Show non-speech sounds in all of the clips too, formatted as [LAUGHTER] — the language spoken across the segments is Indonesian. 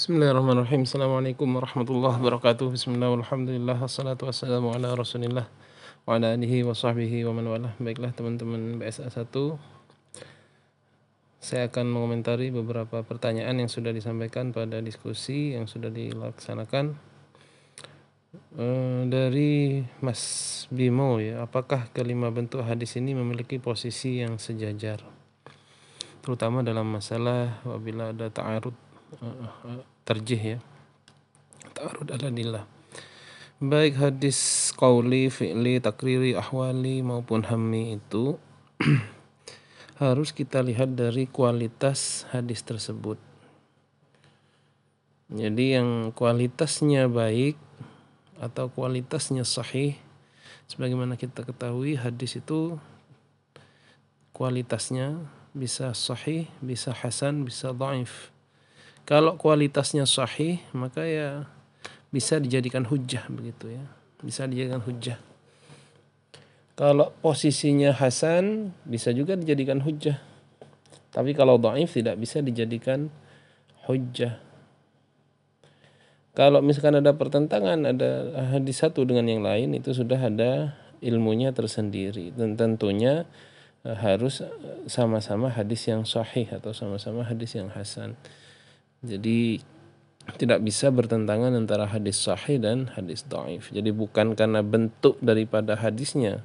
Bismillahirrahmanirrahim. Assalamualaikum warahmatullahi wabarakatuh. Bismillah, alhamdulillah, wassalatu wassalamu ala rasulillah wa ala alihi wa sahbihi wa man wala. Baiklah teman-teman BSA 1. Saya akan mengomentari beberapa pertanyaan yang sudah disampaikan pada diskusi yang sudah dilaksanakan. Eh, dari Mas Bimo ya, apakah kelima bentuk hadis ini memiliki posisi yang sejajar? Terutama dalam masalah apabila ada ta'arud terjih ya. Ta'arud ala dillah baik hadis qauli fi'li takriri ahwali maupun hammi itu [CLEARS THROAT] harus kita lihat dari kualitas hadis tersebut. Jadi yang kualitasnya baik atau kualitasnya sahih sebagaimana kita ketahui hadis itu kualitasnya bisa sahih, bisa hasan, bisa dhaif. Kalau kualitasnya sahih, maka ya bisa dijadikan hujah begitu ya. Bisa dijadikan hujah. Kalau posisinya hasan, bisa juga dijadikan hujah. Tapi kalau dhaif tidak bisa dijadikan hujah. Kalau misalkan ada pertentangan, ada hadis satu dengan yang lain, itu sudah ada ilmunya tersendiri. Dan tentunya eh, harus sama-sama hadis yang sahih atau sama-sama hadis yang hasan. Jadi tidak bisa bertentangan antara hadis sahih dan hadis dhaif. Jadi bukan karena bentuk daripada hadisnya,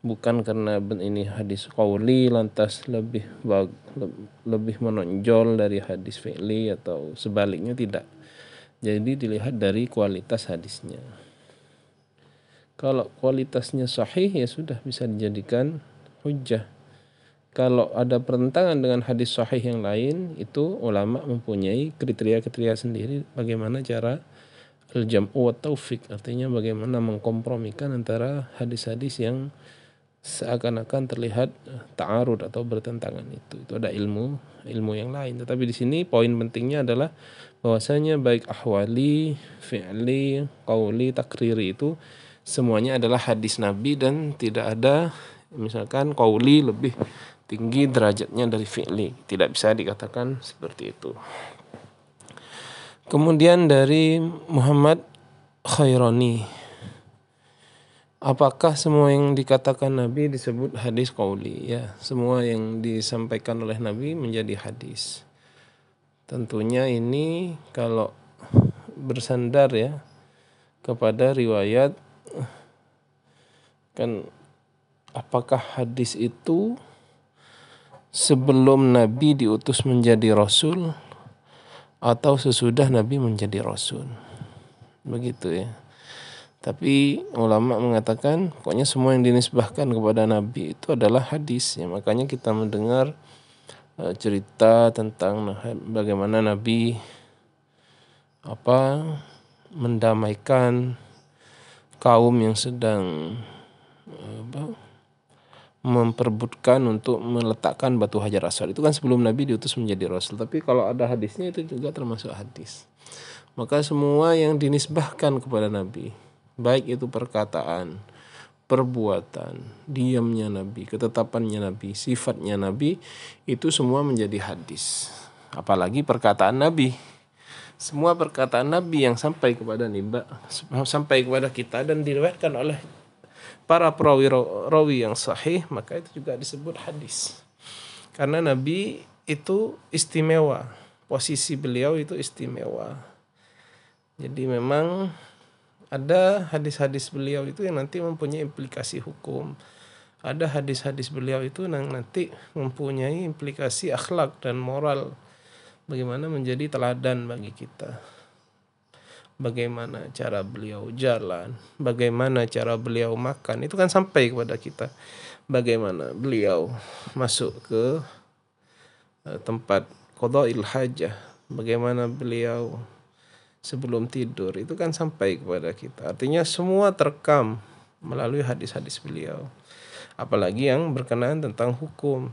bukan karena ini hadis qauli lantas lebih bag, lebih menonjol dari hadis fi'li atau sebaliknya tidak. Jadi dilihat dari kualitas hadisnya. Kalau kualitasnya sahih ya sudah bisa dijadikan hujah kalau ada pertentangan dengan hadis sahih yang lain itu ulama mempunyai kriteria-kriteria sendiri bagaimana cara al-jam'u wa taufik artinya bagaimana mengkompromikan antara hadis-hadis yang seakan-akan terlihat ta'arud atau bertentangan itu. Itu ada ilmu ilmu yang lain. Tetapi di sini poin pentingnya adalah bahwasanya baik ahwali fi'li qauli takriri itu semuanya adalah hadis nabi dan tidak ada misalkan qauli lebih tinggi derajatnya dari fi'li. Tidak bisa dikatakan seperti itu. Kemudian dari Muhammad Khairani. Apakah semua yang dikatakan Nabi disebut hadis qauli? Ya, semua yang disampaikan oleh Nabi menjadi hadis. Tentunya ini kalau bersandar ya kepada riwayat kan apakah hadis itu sebelum Nabi diutus menjadi Rasul atau sesudah Nabi menjadi Rasul. Begitu ya. Tapi ulama mengatakan pokoknya semua yang dinisbahkan kepada Nabi itu adalah hadis ya. Makanya kita mendengar uh, cerita tentang bagaimana Nabi apa mendamaikan kaum yang sedang apa, memperbutkan untuk meletakkan batu hajar aswad. Itu kan sebelum Nabi diutus menjadi Rasul. Tapi kalau ada hadisnya itu juga termasuk hadis. Maka semua yang dinisbahkan kepada Nabi baik itu perkataan perbuatan diamnya Nabi ketetapannya Nabi sifatnya Nabi itu semua menjadi hadis. Apalagi perkataan Nabi. Semua perkataan Nabi yang sampai kepada Niba sampai kepada kita dan diriwayatkan oleh para perawi rawi yang sahih maka itu juga disebut hadis. Karena Nabi itu istimewa. Posisi beliau itu istimewa. Jadi memang ada hadis-hadis beliau itu yang nanti mempunyai implikasi hukum. Ada hadis-hadis beliau itu yang nanti mempunyai implikasi akhlak dan moral. Bagaimana menjadi teladan bagi kita bagaimana cara beliau jalan, bagaimana cara beliau makan, itu kan sampai kepada kita. Bagaimana beliau masuk ke eh, tempat qadail hajah, bagaimana beliau sebelum tidur, itu kan sampai kepada kita. Artinya semua terekam melalui hadis-hadis beliau. Apalagi yang berkenaan tentang hukum.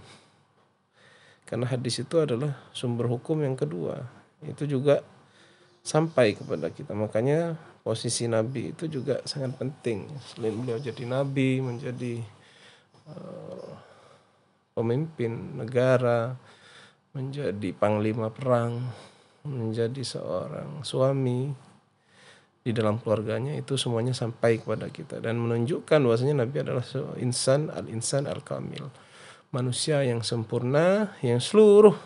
Karena hadis itu adalah sumber hukum yang kedua. Itu juga sampai kepada kita. Makanya posisi Nabi itu juga sangat penting. Selain beliau jadi Nabi, menjadi uh, pemimpin negara, menjadi panglima perang, menjadi seorang suami di dalam keluarganya itu semuanya sampai kepada kita dan menunjukkan bahwasanya Nabi adalah insan al insan al kamil manusia yang sempurna yang seluruh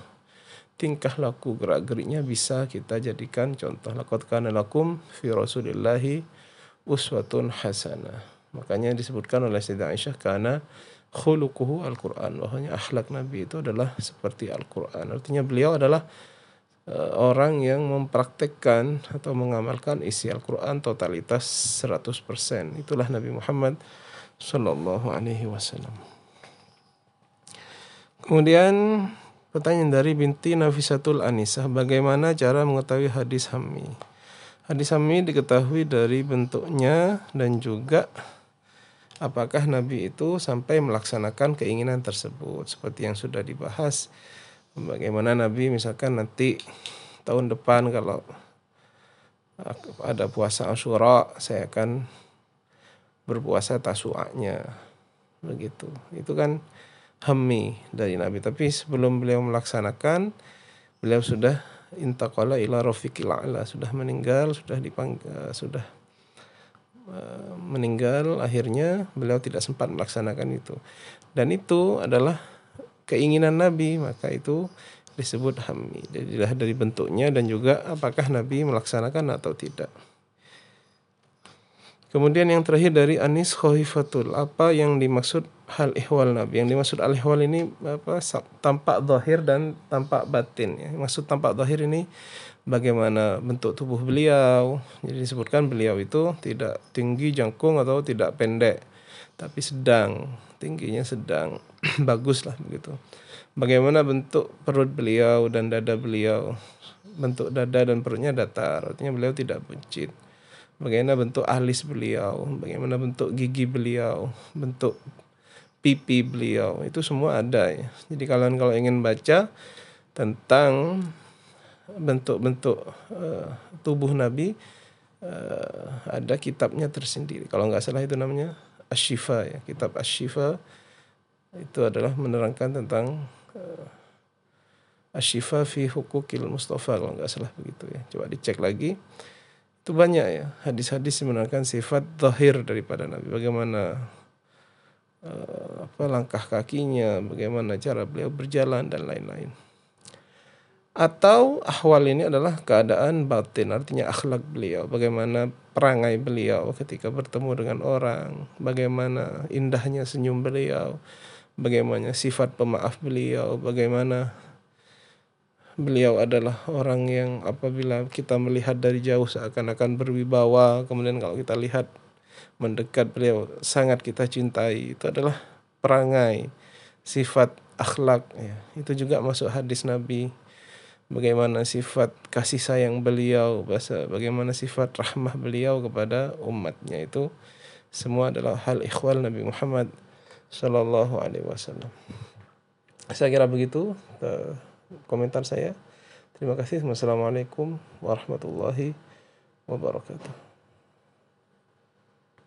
tingkah laku gerak geriknya bisa kita jadikan contoh. Laqad kana lakum fi rasulillahi uswatun hasanah makanya disebutkan oleh Sayyidah Aisyah karena khuluquhu Al-Quran. Bahwanya akhlak Nabi itu adalah seperti Al-Quran. Artinya beliau adalah uh, orang yang mempraktekkan atau mengamalkan isi Al-Quran totalitas 100% itulah Nabi Muhammad Sallallahu Alaihi Wasallam. Kemudian Pertanyaan dari binti Nafisatul Anisah, bagaimana cara mengetahui hadis Hammi? Hadis Hammi diketahui dari bentuknya dan juga apakah Nabi itu sampai melaksanakan keinginan tersebut seperti yang sudah dibahas. Bagaimana Nabi misalkan nanti tahun depan kalau ada puasa Asyura, saya akan berpuasa tasuaknya. Begitu. Itu kan hammi dari Nabi. Tapi sebelum beliau melaksanakan, beliau sudah intaqala ila rafiqil a'la, sudah meninggal, sudah dipanggil, sudah uh, meninggal akhirnya beliau tidak sempat melaksanakan itu. Dan itu adalah keinginan Nabi, maka itu disebut hammi. Jadi dari bentuknya dan juga apakah Nabi melaksanakan atau tidak. Kemudian yang terakhir dari Anis Khohifatul, apa yang dimaksud hal ihwal Nabi? Yang dimaksud al ihwal ini apa? Tampak zahir dan tampak batin. Ya. Maksud tampak zahir ini bagaimana bentuk tubuh beliau. Jadi disebutkan beliau itu tidak tinggi jangkung atau tidak pendek, tapi sedang, tingginya sedang, [CLEARS THROAT] bagus lah begitu. Bagaimana bentuk perut beliau dan dada beliau? Bentuk dada dan perutnya datar, artinya beliau tidak buncit bagaimana bentuk alis beliau, bagaimana bentuk gigi beliau, bentuk pipi beliau, itu semua ada ya. Jadi kalian kalau ingin baca tentang bentuk-bentuk uh, tubuh Nabi uh, ada kitabnya tersendiri. Kalau nggak salah itu namanya Ashifa ya, kitab Ashifa itu adalah menerangkan tentang uh, Ashifa fi hukukil Mustafa kalau nggak salah begitu ya. Coba dicek lagi itu banyak ya hadis-hadis menerangkan sifat zahir daripada Nabi. Bagaimana uh, apa langkah kakinya bagaimana cara beliau berjalan dan lain-lain. Atau ahwal ini adalah keadaan batin artinya akhlak beliau. Bagaimana perangai beliau ketika bertemu dengan orang. Bagaimana indahnya senyum beliau. Bagaimana sifat pemaaf beliau. Bagaimana beliau adalah orang yang apabila kita melihat dari jauh seakan-akan berwibawa kemudian kalau kita lihat mendekat beliau sangat kita cintai. Itu adalah perangai sifat akhlak ya. itu juga masuk hadis Nabi. Bagaimana sifat kasih sayang beliau bahasa bagaimana sifat rahmah beliau kepada umatnya itu semua adalah hal ikhwal Nabi Muhammad Sallallahu Alaihi Wasallam. Saya kira begitu komentar saya. Terima kasih. Wassalamualaikum warahmatullahi wabarakatuh.